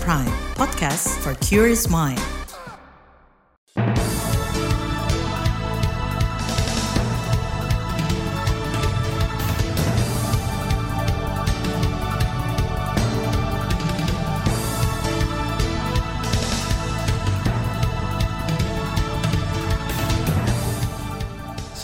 Prime, podcast for curious mind.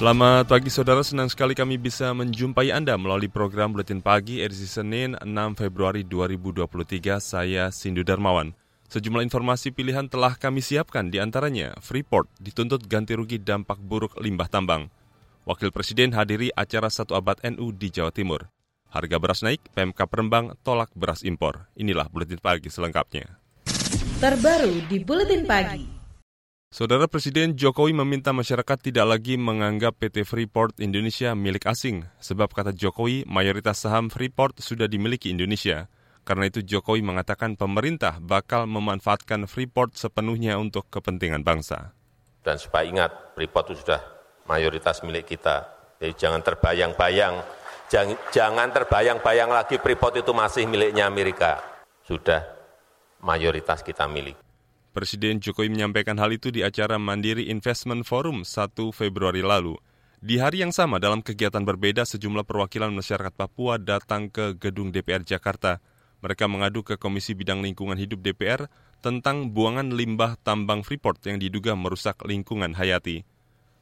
Selamat pagi saudara, senang sekali kami bisa menjumpai Anda melalui program Buletin Pagi edisi Senin 6 Februari 2023. Saya Sindu Darmawan. Sejumlah informasi pilihan telah kami siapkan di antaranya Freeport dituntut ganti rugi dampak buruk limbah tambang. Wakil Presiden hadiri acara satu abad NU di Jawa Timur. Harga beras naik, PMK Perembang tolak beras impor. Inilah Buletin Pagi selengkapnya. Terbaru di Buletin Pagi. Saudara Presiden Jokowi meminta masyarakat tidak lagi menganggap PT Freeport Indonesia milik asing, sebab kata Jokowi mayoritas saham Freeport sudah dimiliki Indonesia. Karena itu Jokowi mengatakan pemerintah bakal memanfaatkan Freeport sepenuhnya untuk kepentingan bangsa. Dan supaya ingat, Freeport itu sudah mayoritas milik kita. Jadi jangan terbayang-bayang, jangan, jangan terbayang-bayang lagi Freeport itu masih miliknya Amerika. Sudah mayoritas kita milik. Presiden Jokowi menyampaikan hal itu di acara Mandiri Investment Forum 1 Februari lalu. Di hari yang sama dalam kegiatan berbeda sejumlah perwakilan masyarakat Papua datang ke gedung DPR Jakarta. Mereka mengadu ke Komisi Bidang Lingkungan Hidup DPR tentang buangan limbah tambang Freeport yang diduga merusak lingkungan hayati.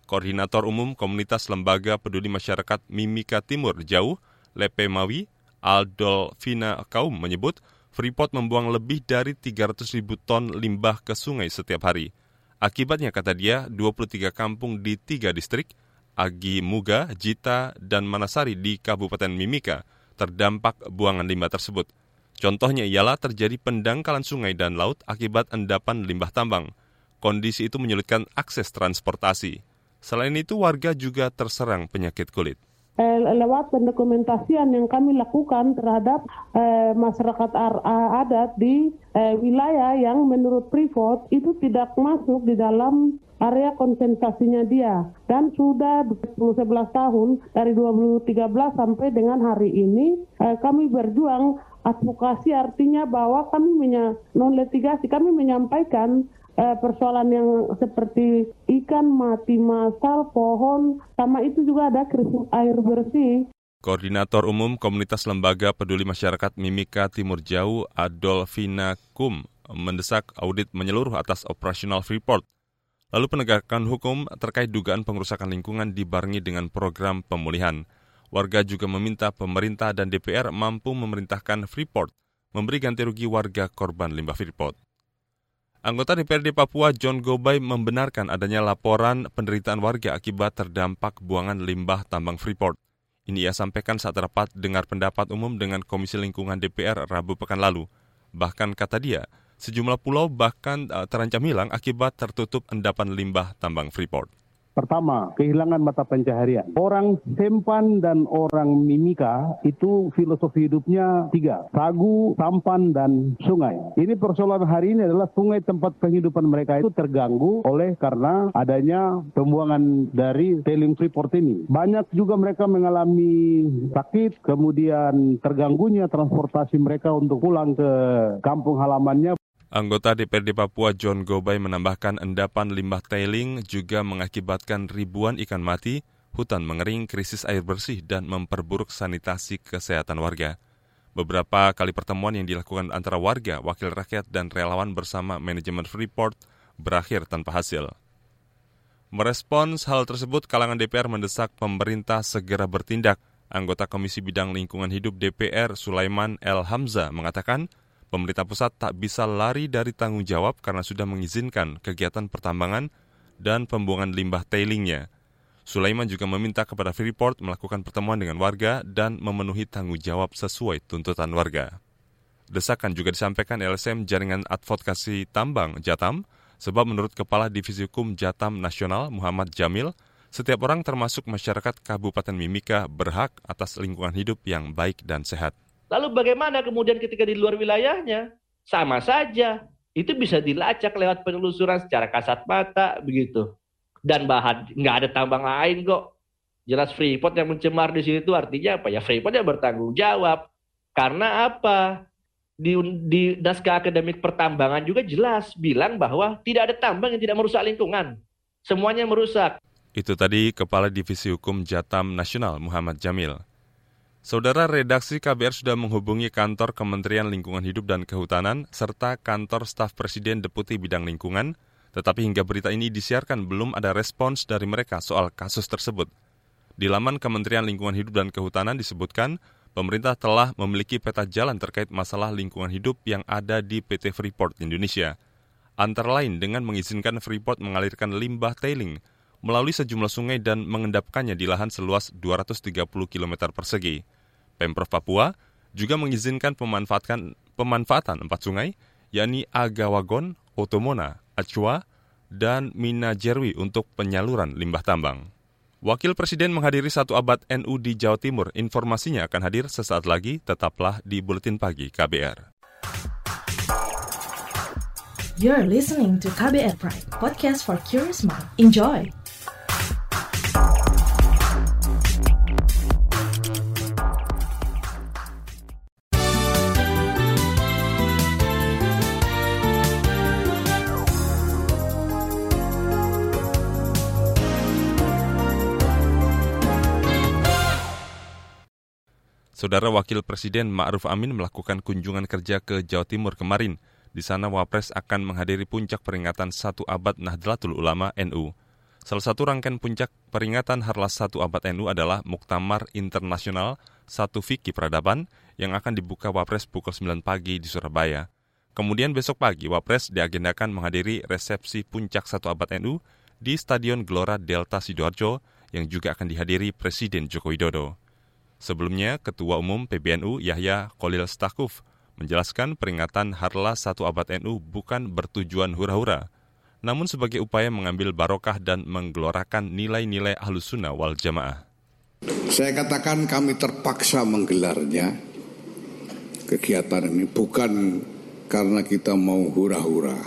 Koordinator Umum Komunitas Lembaga Peduli Masyarakat Mimika Timur Jauh, Lepe Mawi, Aldolfina Kaum menyebut Freeport membuang lebih dari 300 ribu ton limbah ke sungai setiap hari. Akibatnya, kata dia, 23 kampung di tiga distrik, Agi Muga, Jita, dan Manasari di Kabupaten Mimika, terdampak buangan limbah tersebut. Contohnya ialah terjadi pendangkalan sungai dan laut akibat endapan limbah tambang. Kondisi itu menyulitkan akses transportasi. Selain itu, warga juga terserang penyakit kulit lewat pendokumentasian yang kami lakukan terhadap eh, masyarakat ar, adat di eh, wilayah yang menurut Freeport itu tidak masuk di dalam area konsensasinya dia dan sudah 11 tahun dari 2013 sampai dengan hari ini eh, kami berjuang advokasi artinya bahwa kami non litigasi kami menyampaikan eh, persoalan yang seperti ikan mati massal, pohon, sama itu juga ada krisis air bersih. Koordinator Umum Komunitas Lembaga Peduli Masyarakat Mimika Timur Jauh Adolfina Kum mendesak audit menyeluruh atas operasional Freeport. Lalu penegakan hukum terkait dugaan pengerusakan lingkungan dibarengi dengan program pemulihan. Warga juga meminta pemerintah dan DPR mampu memerintahkan Freeport memberi ganti rugi warga korban limbah Freeport. Anggota DPRD Papua John Gobay membenarkan adanya laporan penderitaan warga akibat terdampak buangan limbah tambang Freeport. Ini ia sampaikan saat rapat dengar pendapat umum dengan Komisi Lingkungan DPR Rabu pekan lalu. Bahkan kata dia, sejumlah pulau bahkan eh, terancam hilang akibat tertutup endapan limbah tambang Freeport. Pertama, kehilangan mata pencaharian. Orang Sempan dan orang Mimika itu filosofi hidupnya tiga. Sagu, sampan, dan sungai. Ini persoalan hari ini adalah sungai tempat penghidupan mereka itu terganggu oleh karena adanya pembuangan dari tailing freeport ini. Banyak juga mereka mengalami sakit, kemudian terganggunya transportasi mereka untuk pulang ke kampung halamannya. Anggota DPRD Papua John Gobay menambahkan endapan limbah tailing juga mengakibatkan ribuan ikan mati, hutan mengering, krisis air bersih, dan memperburuk sanitasi kesehatan warga. Beberapa kali pertemuan yang dilakukan antara warga, wakil rakyat, dan relawan bersama manajemen Freeport berakhir tanpa hasil. Merespons hal tersebut, kalangan DPR mendesak pemerintah segera bertindak. Anggota Komisi Bidang Lingkungan Hidup DPR Sulaiman El Hamza mengatakan, pemerintah pusat tak bisa lari dari tanggung jawab karena sudah mengizinkan kegiatan pertambangan dan pembuangan limbah tailingnya. Sulaiman juga meminta kepada Freeport melakukan pertemuan dengan warga dan memenuhi tanggung jawab sesuai tuntutan warga. Desakan juga disampaikan LSM Jaringan Advokasi Tambang Jatam, sebab menurut Kepala Divisi Hukum Jatam Nasional Muhammad Jamil, setiap orang termasuk masyarakat Kabupaten Mimika berhak atas lingkungan hidup yang baik dan sehat. Lalu bagaimana kemudian ketika di luar wilayahnya? Sama saja. Itu bisa dilacak lewat penelusuran secara kasat mata begitu. Dan bahan nggak ada tambang lain kok. Jelas Freeport yang mencemar di sini itu artinya apa ya? Freeport yang bertanggung jawab. Karena apa? di, di naskah akademik pertambangan juga jelas bilang bahwa tidak ada tambang yang tidak merusak lingkungan. Semuanya merusak. Itu tadi Kepala Divisi Hukum Jatam Nasional Muhammad Jamil. Saudara redaksi KBR sudah menghubungi kantor Kementerian Lingkungan Hidup dan Kehutanan serta kantor staf Presiden Deputi Bidang Lingkungan, tetapi hingga berita ini disiarkan belum ada respons dari mereka soal kasus tersebut. Di laman Kementerian Lingkungan Hidup dan Kehutanan disebutkan pemerintah telah memiliki peta jalan terkait masalah lingkungan hidup yang ada di PT Freeport Indonesia. Antara lain dengan mengizinkan Freeport mengalirkan limbah tailing melalui sejumlah sungai dan mengendapkannya di lahan seluas 230 km persegi. Pemprov Papua juga mengizinkan pemanfaatan, pemanfaatan empat sungai, yakni Agawagon, Otomona, Acua, dan Mina Jerwi untuk penyaluran limbah tambang. Wakil Presiden menghadiri satu abad NU di Jawa Timur. Informasinya akan hadir sesaat lagi, tetaplah di Buletin Pagi KBR. You're listening to KBR Pride, podcast for curious mind. Enjoy! Saudara Wakil Presiden Ma'ruf Amin melakukan kunjungan kerja ke Jawa Timur kemarin. Di sana Wapres akan menghadiri puncak peringatan satu abad Nahdlatul Ulama NU. Salah satu rangkaian puncak peringatan Harlas satu abad NU adalah Muktamar Internasional Satu Fikih Peradaban yang akan dibuka Wapres pukul 9 pagi di Surabaya. Kemudian besok pagi Wapres diagendakan menghadiri resepsi puncak satu abad NU di Stadion Gelora Delta Sidoarjo yang juga akan dihadiri Presiden Joko Widodo. Sebelumnya, Ketua Umum PBNU Yahya Kolil Stakuf menjelaskan peringatan Harla satu abad NU bukan bertujuan hura-hura, namun sebagai upaya mengambil barokah dan menggelorakan nilai-nilai ahlus sunnah wal jamaah. Saya katakan kami terpaksa menggelarnya kegiatan ini bukan karena kita mau hura-hura,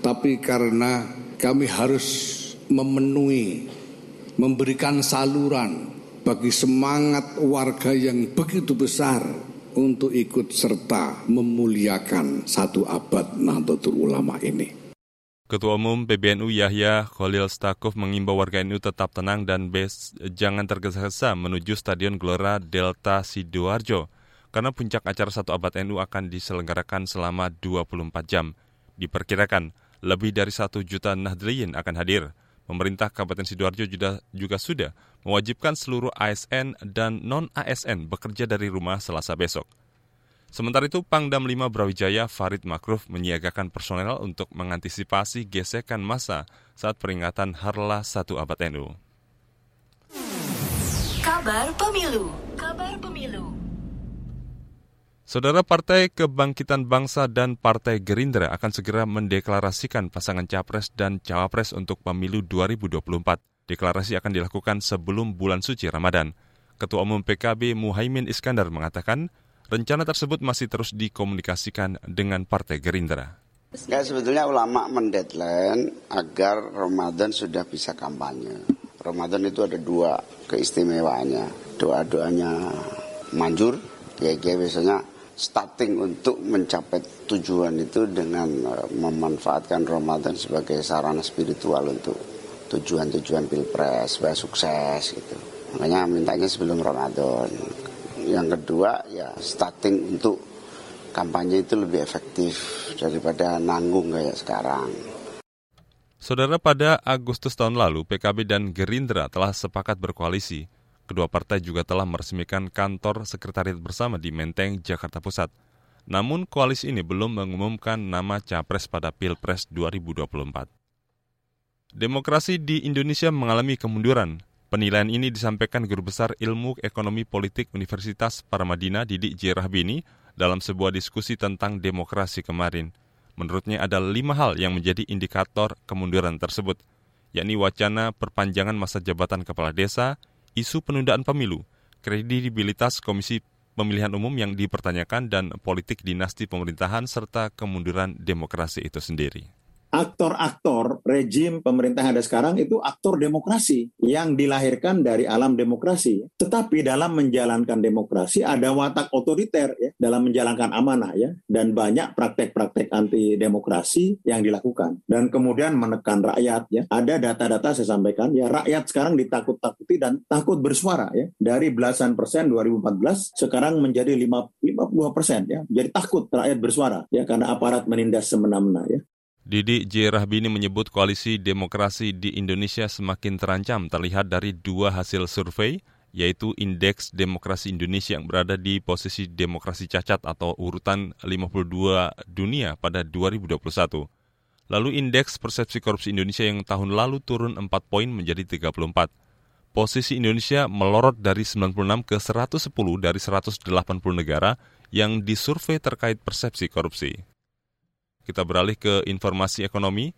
tapi karena kami harus memenuhi, memberikan saluran bagi semangat warga yang begitu besar untuk ikut serta memuliakan satu abad Nahdlatul Ulama ini. Ketua Umum PBNU Yahya Khalil Stakuf mengimbau warga NU tetap tenang dan bes, jangan tergesa-gesa menuju Stadion Gelora Delta Sidoarjo karena puncak acara satu abad NU akan diselenggarakan selama 24 jam. Diperkirakan lebih dari satu juta Nahdliyin akan hadir. Pemerintah Kabupaten Sidoarjo juga, juga sudah mewajibkan seluruh ASN dan non-ASN bekerja dari rumah selasa besok. Sementara itu, Pangdam 5 Brawijaya Farid Makruf menyiagakan personel untuk mengantisipasi gesekan massa saat peringatan Harla satu abad NU. Kabar Pemilu Kabar Pemilu Saudara Partai Kebangkitan Bangsa dan Partai Gerindra akan segera mendeklarasikan pasangan capres dan cawapres untuk pemilu 2024. Deklarasi akan dilakukan sebelum bulan suci Ramadan. Ketua Umum PKB Muhaimin Iskandar mengatakan, rencana tersebut masih terus dikomunikasikan dengan Partai Gerindra. Ya sebetulnya ulama mendeadline agar Ramadan sudah bisa kampanye. Ramadan itu ada dua keistimewaannya. Doa-doanya manjur, ya biasanya starting untuk mencapai tujuan itu dengan uh, memanfaatkan Ramadan sebagai sarana spiritual untuk tujuan-tujuan pilpres supaya sukses gitu. Makanya mintanya sebelum Ramadan. Yang kedua ya starting untuk kampanye itu lebih efektif daripada nanggung kayak sekarang. Saudara pada Agustus tahun lalu PKB dan Gerindra telah sepakat berkoalisi Kedua partai juga telah meresmikan kantor sekretariat bersama di Menteng, Jakarta Pusat. Namun koalisi ini belum mengumumkan nama capres pada Pilpres 2024. Demokrasi di Indonesia mengalami kemunduran. Penilaian ini disampaikan Guru Besar Ilmu Ekonomi Politik Universitas Paramadina Didik J. Rahbini dalam sebuah diskusi tentang demokrasi kemarin. Menurutnya ada lima hal yang menjadi indikator kemunduran tersebut, yakni wacana perpanjangan masa jabatan kepala desa, isu penundaan pemilu, kredibilitas Komisi Pemilihan Umum yang dipertanyakan dan politik dinasti pemerintahan serta kemunduran demokrasi itu sendiri. Aktor-aktor rejim pemerintah ada sekarang itu aktor demokrasi yang dilahirkan dari alam demokrasi. Tetapi dalam menjalankan demokrasi ada watak otoriter ya dalam menjalankan amanah ya dan banyak praktek-praktek anti demokrasi yang dilakukan dan kemudian menekan rakyat ya. Ada data-data saya sampaikan ya rakyat sekarang ditakut-takuti dan takut bersuara ya dari belasan persen 2014 sekarang menjadi 52 persen ya. Jadi takut rakyat bersuara ya karena aparat menindas semena-mena ya. Didi J. Rahbini menyebut koalisi demokrasi di Indonesia semakin terancam terlihat dari dua hasil survei, yaitu Indeks Demokrasi Indonesia yang berada di posisi demokrasi cacat atau urutan 52 dunia pada 2021. Lalu Indeks Persepsi Korupsi Indonesia yang tahun lalu turun 4 poin menjadi 34. Posisi Indonesia melorot dari 96 ke 110 dari 180 negara yang disurvei terkait persepsi korupsi. Kita beralih ke informasi ekonomi.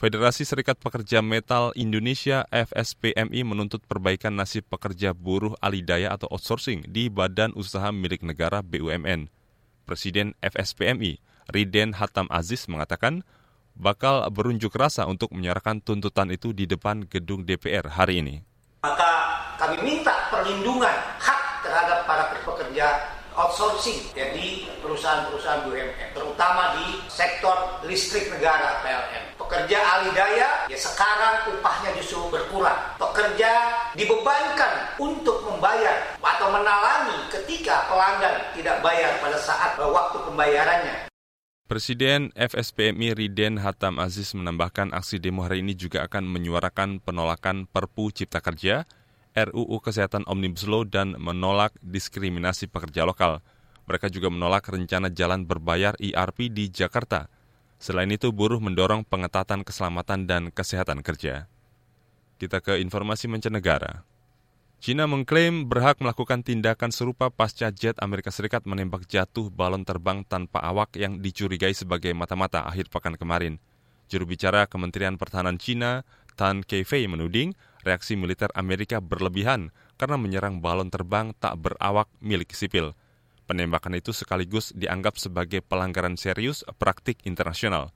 Federasi Serikat Pekerja Metal Indonesia FSPMI menuntut perbaikan nasib pekerja buruh alidaya atau outsourcing di badan usaha milik negara BUMN. Presiden FSPMI, Riden Hatam Aziz mengatakan bakal berunjuk rasa untuk menyerahkan tuntutan itu di depan gedung DPR hari ini. Maka kami minta perlindungan hak terhadap para pekerja outsourcing jadi perusahaan-perusahaan BUMN terutama di sektor listrik negara PLN pekerja alidaya ya sekarang upahnya justru berkurang. Pekerja dibebankan untuk membayar atau menalangi ketika pelanggan tidak bayar pada saat eh, waktu pembayarannya. Presiden FSPMI Riden Hatam Aziz menambahkan aksi demo hari ini juga akan menyuarakan penolakan Perpu Cipta Kerja RUU Kesehatan Omnibus Law dan menolak diskriminasi pekerja lokal. Mereka juga menolak rencana jalan berbayar ERP di Jakarta. Selain itu, buruh mendorong pengetatan keselamatan dan kesehatan kerja. Kita ke informasi mancanegara. China mengklaim berhak melakukan tindakan serupa pasca jet Amerika Serikat menembak jatuh balon terbang tanpa awak yang dicurigai sebagai mata-mata akhir pekan kemarin. Juru bicara Kementerian Pertahanan China, Tan Keifei menuding reaksi militer Amerika berlebihan karena menyerang balon terbang tak berawak milik sipil. Penembakan itu sekaligus dianggap sebagai pelanggaran serius praktik internasional.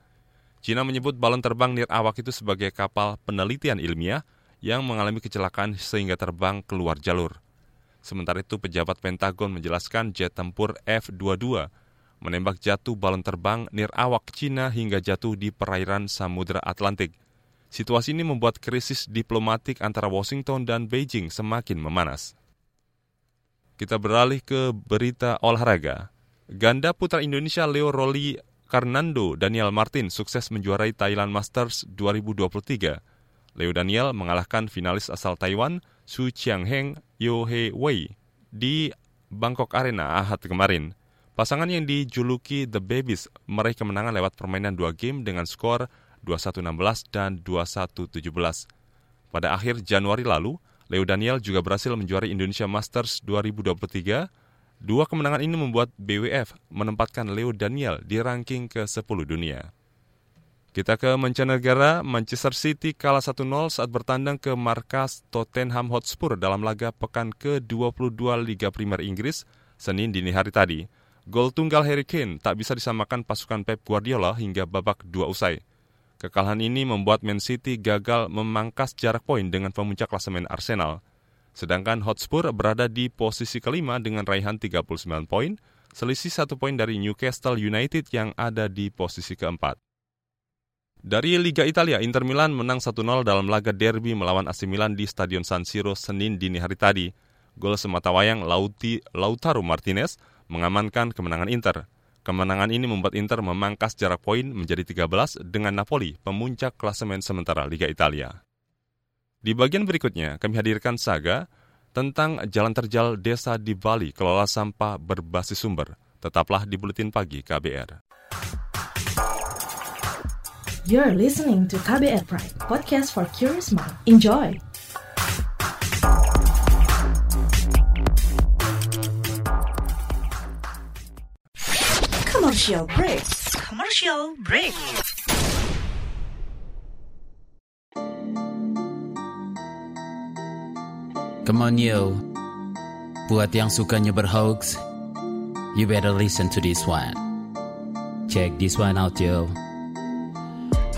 China menyebut balon terbang nirawak itu sebagai kapal penelitian ilmiah yang mengalami kecelakaan sehingga terbang keluar jalur. Sementara itu, pejabat Pentagon menjelaskan jet tempur F-22 menembak jatuh balon terbang nirawak China hingga jatuh di perairan Samudra Atlantik – Situasi ini membuat krisis diplomatik antara Washington dan Beijing semakin memanas. Kita beralih ke berita olahraga. Ganda putra Indonesia Leo Roli Karnando Daniel Martin sukses menjuarai Thailand Masters 2023. Leo Daniel mengalahkan finalis asal Taiwan Su Chiangheng Yo He Wei di Bangkok Arena Ahad kemarin. Pasangan yang dijuluki The Babies meraih kemenangan lewat permainan dua game dengan skor 2116 dan 2117. Pada akhir Januari lalu, Leo Daniel juga berhasil menjuarai Indonesia Masters 2023. Dua kemenangan ini membuat BWF menempatkan Leo Daniel di ranking ke-10 dunia. Kita ke mancanegara, Manchester City kalah 1-0 saat bertandang ke markas Tottenham Hotspur dalam laga pekan ke-22 Liga Primer Inggris Senin dini hari tadi. Gol tunggal Harry Kane tak bisa disamakan pasukan Pep Guardiola hingga babak dua usai. Kekalahan ini membuat Man City gagal memangkas jarak poin dengan pemuncak klasemen Arsenal. Sedangkan Hotspur berada di posisi kelima dengan raihan 39 poin, selisih satu poin dari Newcastle United yang ada di posisi keempat. Dari Liga Italia, Inter Milan menang 1-0 dalam laga derby melawan AC Milan di Stadion San Siro Senin dini hari tadi. Gol sematawayang Lauti, Lautaro Martinez mengamankan kemenangan Inter. Kemenangan ini membuat Inter memangkas jarak poin menjadi 13 dengan Napoli, pemuncak klasemen sementara Liga Italia. Di bagian berikutnya, kami hadirkan saga tentang jalan terjal desa di Bali kelola sampah berbasis sumber. Tetaplah di Buletin Pagi KBR. You're listening to KBR Pride, podcast for curious mind. Enjoy! Commercial break. Commercial break. Come on yo. Buat yang sukanya berhoax, you better listen to this one. Check this one out yo.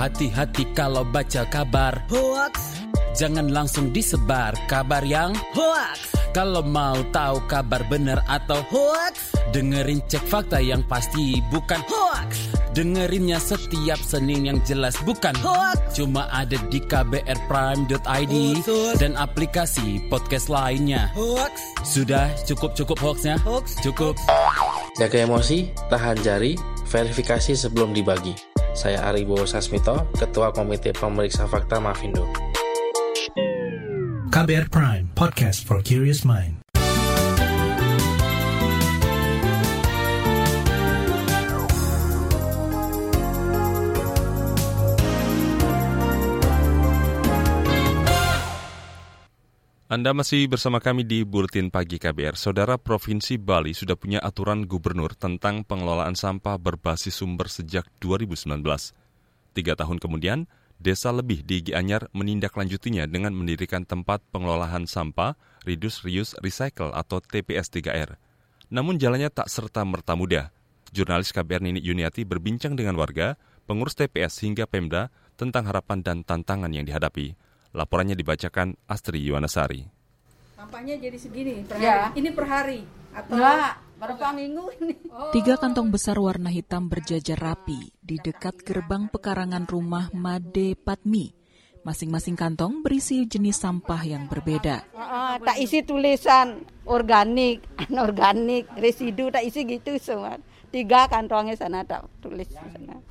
Hati-hati kalau baca kabar Hoax. Jangan langsung disebar kabar yang Hoax. Kalau mau tahu kabar benar atau Hoax. Dengerin cek fakta yang pasti bukan Hoax. Dengerinnya setiap Senin yang jelas bukan Hoax. Cuma ada di kbrprime.id Betul. dan aplikasi podcast lainnya. Hoax. Sudah cukup-cukup hoaxnya? Hoax. Cukup. Jaga emosi, tahan jari, verifikasi sebelum dibagi. Saya Aribo Sasmito, Ketua Komite Pemeriksa Fakta Mafindo. KBR Prime, podcast for curious mind. Anda masih bersama kami di Buletin Pagi KBR. Saudara Provinsi Bali sudah punya aturan gubernur tentang pengelolaan sampah berbasis sumber sejak 2019. Tiga tahun kemudian, desa lebih di Gianyar menindaklanjutinya dengan mendirikan tempat pengelolaan sampah Reduce Reuse Recycle atau TPS 3R. Namun jalannya tak serta-merta mudah. Jurnalis KBR Nini Yuniati berbincang dengan warga, pengurus TPS hingga Pemda tentang harapan dan tantangan yang dihadapi. Laporannya dibacakan Astri Yuwanasari. Sampahnya jadi segini per hari. Ya. Ini per hari atau Enggak, berapa minggu ini? Tiga kantong besar warna hitam berjajar rapi di dekat gerbang pekarangan rumah Made Patmi. Masing-masing kantong berisi jenis sampah yang berbeda. Ah, tak isi tulisan organik, anorganik, residu, tak isi gitu semua. Tiga kantongnya sana tak tulis sana.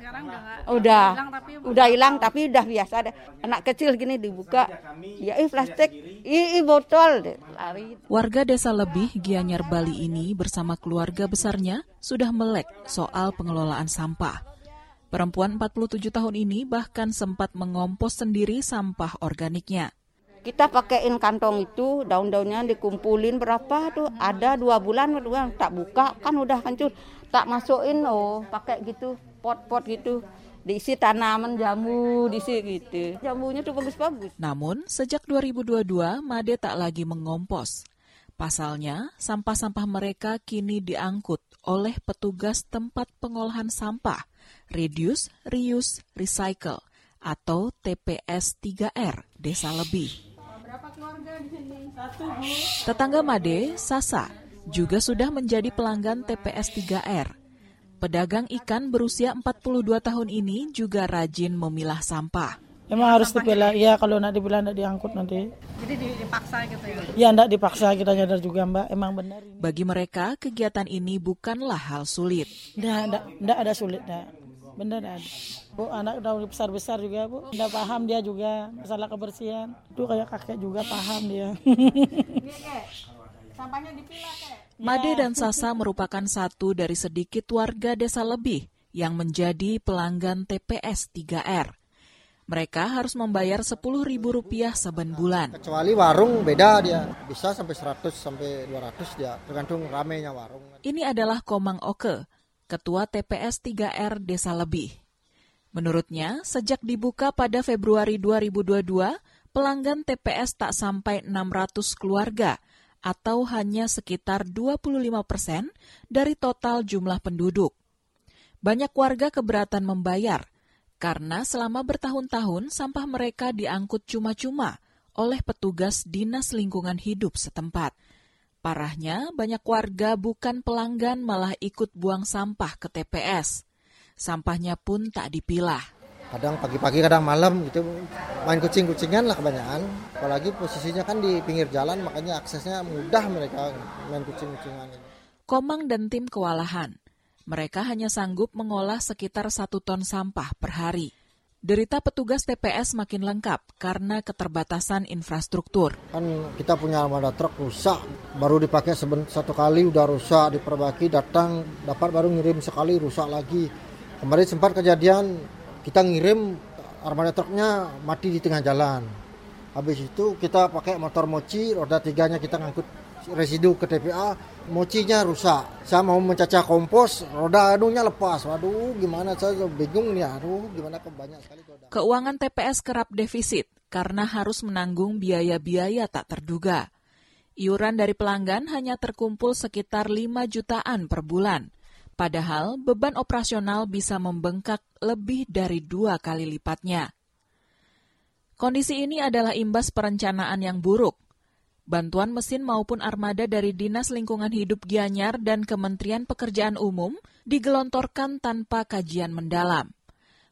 Sekarang udah nggak Udah, hilang tapi udah hilang tapi udah biasa deh. Anak kecil gini dibuka, ya ih plastik, ih, ih botol, deh. lari. Warga desa lebih Gianyar Bali ini bersama keluarga besarnya sudah melek soal pengelolaan sampah. Perempuan 47 tahun ini bahkan sempat mengompos sendiri sampah organiknya. Kita pakaiin kantong itu, daun-daunnya dikumpulin berapa tuh? Ada dua bulan, dua tak buka kan udah hancur. Tak masukin, oh pakai gitu, pot-pot gitu. Diisi tanaman jamu, diisi gitu. Jamunya tuh bagus-bagus. Namun, sejak 2022, Made tak lagi mengompos. Pasalnya, sampah-sampah mereka kini diangkut oleh petugas tempat pengolahan sampah, Reduce, Reuse, Recycle, atau TPS 3R, Desa Lebih. berapa keluarga di sini? Satu, Bu. Tetangga Made, Sasa, juga sudah menjadi pelanggan TPS 3R. Pedagang ikan berusia 42 tahun ini juga rajin memilah sampah. Emang harus dipilah, ya kalau nak dipilah nak diangkut nanti. Jadi di- dipaksa gitu ya. Ya ndak dipaksa kita nyadar juga mbak, emang benar. Bagi mereka, kegiatan ini bukanlah hal sulit. Ndak, ndak, ndak ada sulit. Bener ndak ada. Bu, anak udah besar-besar juga bu, udah paham dia juga masalah kebersihan. Itu kayak kakek juga paham dia. Ini kek, sampahnya dipilah kek. Made dan Sasa merupakan satu dari sedikit warga desa lebih yang menjadi pelanggan TPS 3R. Mereka harus membayar Rp10.000 saben bulan. Kecuali warung beda dia, bisa sampai 100 sampai 200 dia, tergantung ramenya warung. Ini adalah Komang Oke, Ketua TPS 3R Desa Lebih. Menurutnya, sejak dibuka pada Februari 2022, pelanggan TPS tak sampai 600 keluarga atau hanya sekitar 25 persen dari total jumlah penduduk. Banyak warga keberatan membayar karena selama bertahun-tahun sampah mereka diangkut cuma-cuma oleh petugas Dinas Lingkungan Hidup setempat. Parahnya, banyak warga bukan pelanggan malah ikut buang sampah ke TPS. Sampahnya pun tak dipilah. Kadang pagi-pagi, kadang malam gitu, main kucing-kucingan lah kebanyakan. Apalagi posisinya kan di pinggir jalan, makanya aksesnya mudah mereka main kucing-kucingan. Komang dan tim kewalahan. Mereka hanya sanggup mengolah sekitar satu ton sampah per hari. Derita petugas TPS makin lengkap karena keterbatasan infrastruktur. Kan kita punya armada truk rusak, baru dipakai satu kali udah rusak, diperbaiki, datang, dapat baru ngirim sekali, rusak lagi. Kemarin sempat kejadian, kita ngirim armada truknya mati di tengah jalan. Habis itu kita pakai motor mochi, roda tiganya kita ngangkut residu ke TPA, mocinya rusak. Saya mau mencacah kompos, roda anunya lepas. Waduh, gimana saya bingung nih, aduh, gimana kok banyak sekali. Keuangan TPS kerap defisit karena harus menanggung biaya-biaya tak terduga. Iuran dari pelanggan hanya terkumpul sekitar 5 jutaan per bulan. Padahal beban operasional bisa membengkak lebih dari dua kali lipatnya. Kondisi ini adalah imbas perencanaan yang buruk. Bantuan mesin maupun armada dari Dinas Lingkungan Hidup Gianyar dan Kementerian Pekerjaan Umum digelontorkan tanpa kajian mendalam.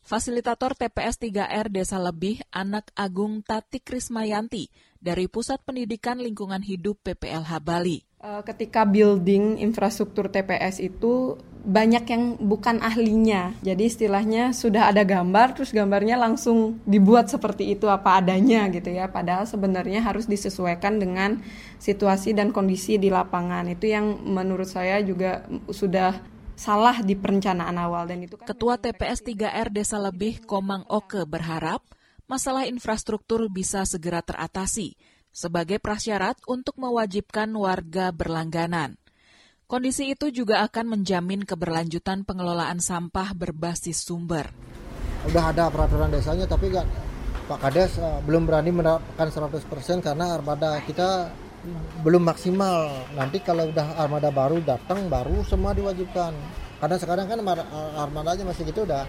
Fasilitator TPS 3R Desa Lebih, anak Agung Tati Krismayanti dari Pusat Pendidikan Lingkungan Hidup PPLH Bali. Eh, ketika building infrastruktur TPS itu banyak yang bukan ahlinya. Jadi istilahnya sudah ada gambar terus gambarnya langsung dibuat seperti itu apa adanya gitu ya. Padahal sebenarnya harus disesuaikan dengan situasi dan kondisi di lapangan. Itu yang menurut saya juga sudah salah di perencanaan awal dan itu kan Ketua TPS 3R Desa Lebih Komang Oke berharap masalah infrastruktur bisa segera teratasi sebagai prasyarat untuk mewajibkan warga berlangganan. Kondisi itu juga akan menjamin keberlanjutan pengelolaan sampah berbasis sumber. Udah ada peraturan desanya tapi gak, Pak Kades uh, belum berani menerapkan 100% karena armada kita belum maksimal. Nanti kalau udah armada baru datang baru semua diwajibkan. Karena sekarang kan armadanya masih gitu udah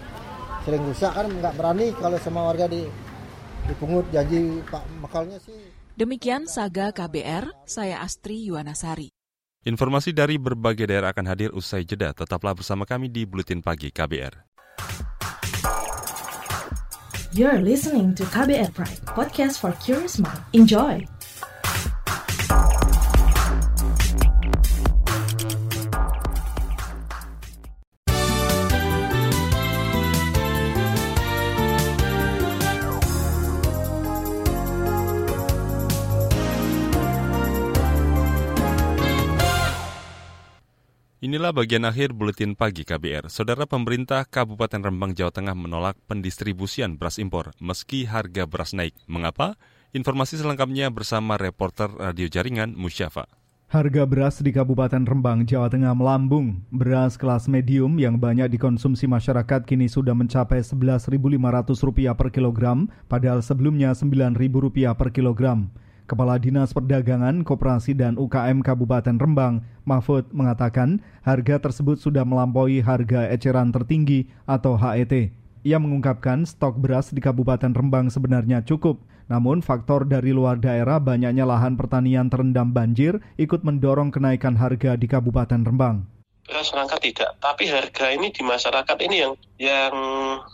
sering rusak kan nggak berani kalau semua warga di dipungut janji Pak Makalnya sih Demikian Saga KBR, saya Astri Yuwanasari. Informasi dari berbagai daerah akan hadir usai jeda. Tetaplah bersama kami di Buletin Pagi KBR. You're listening to KBR Pride, podcast for curious mind. Enjoy! Inilah bagian akhir buletin pagi KBR. Saudara pemerintah Kabupaten Rembang, Jawa Tengah menolak pendistribusian beras impor meski harga beras naik. Mengapa? Informasi selengkapnya bersama reporter Radio Jaringan Musyafa. Harga beras di Kabupaten Rembang, Jawa Tengah melambung. Beras kelas medium yang banyak dikonsumsi masyarakat kini sudah mencapai Rp11.500 per kilogram, padahal sebelumnya Rp9.000 per kilogram. Kepala Dinas Perdagangan, Koperasi dan UKM Kabupaten Rembang, Mahfud, mengatakan harga tersebut sudah melampaui harga eceran tertinggi atau HET. Ia mengungkapkan stok beras di Kabupaten Rembang sebenarnya cukup, namun faktor dari luar daerah banyaknya lahan pertanian terendam banjir ikut mendorong kenaikan harga di Kabupaten Rembang beras rangka tidak. Tapi harga ini di masyarakat ini yang yang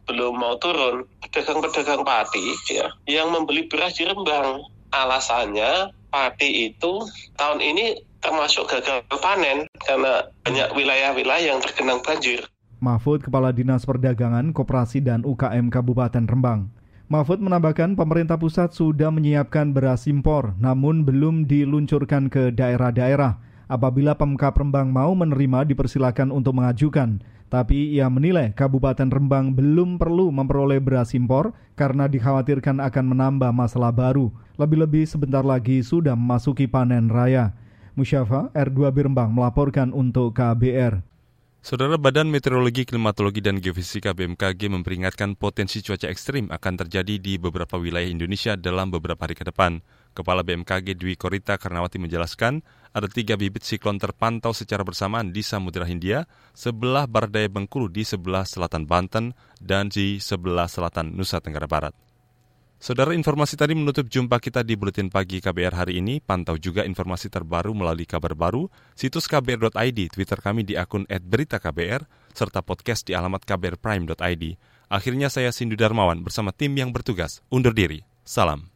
belum mau turun. Pedagang-pedagang pati ya, yang membeli beras di Rembang alasannya padi itu tahun ini termasuk gagal panen karena banyak wilayah-wilayah yang tergenang banjir. Mahfud, Kepala Dinas Perdagangan, Koperasi dan UKM Kabupaten Rembang. Mahfud menambahkan pemerintah pusat sudah menyiapkan beras impor, namun belum diluncurkan ke daerah-daerah. Apabila Pemkap Rembang mau menerima, dipersilakan untuk mengajukan. Tapi ia menilai Kabupaten Rembang belum perlu memperoleh beras impor karena dikhawatirkan akan menambah masalah baru. Lebih-lebih sebentar lagi sudah memasuki panen raya. Musyafa R2 Birembang melaporkan untuk KBR. Saudara Badan Meteorologi, Klimatologi, dan Geofisika BMKG memperingatkan potensi cuaca ekstrim akan terjadi di beberapa wilayah Indonesia dalam beberapa hari ke depan. Kepala BMKG Dwi Korita Karnawati menjelaskan, ada tiga bibit siklon terpantau secara bersamaan di Samudra Hindia, sebelah barat Bengkulu di sebelah selatan Banten, dan di sebelah selatan Nusa Tenggara Barat. Saudara informasi tadi menutup jumpa kita di Buletin Pagi KBR hari ini. Pantau juga informasi terbaru melalui kabar baru, situs kbr.id, Twitter kami di akun @beritaKBR, serta podcast di alamat kbrprime.id. Akhirnya saya Sindu Darmawan bersama tim yang bertugas undur diri. Salam.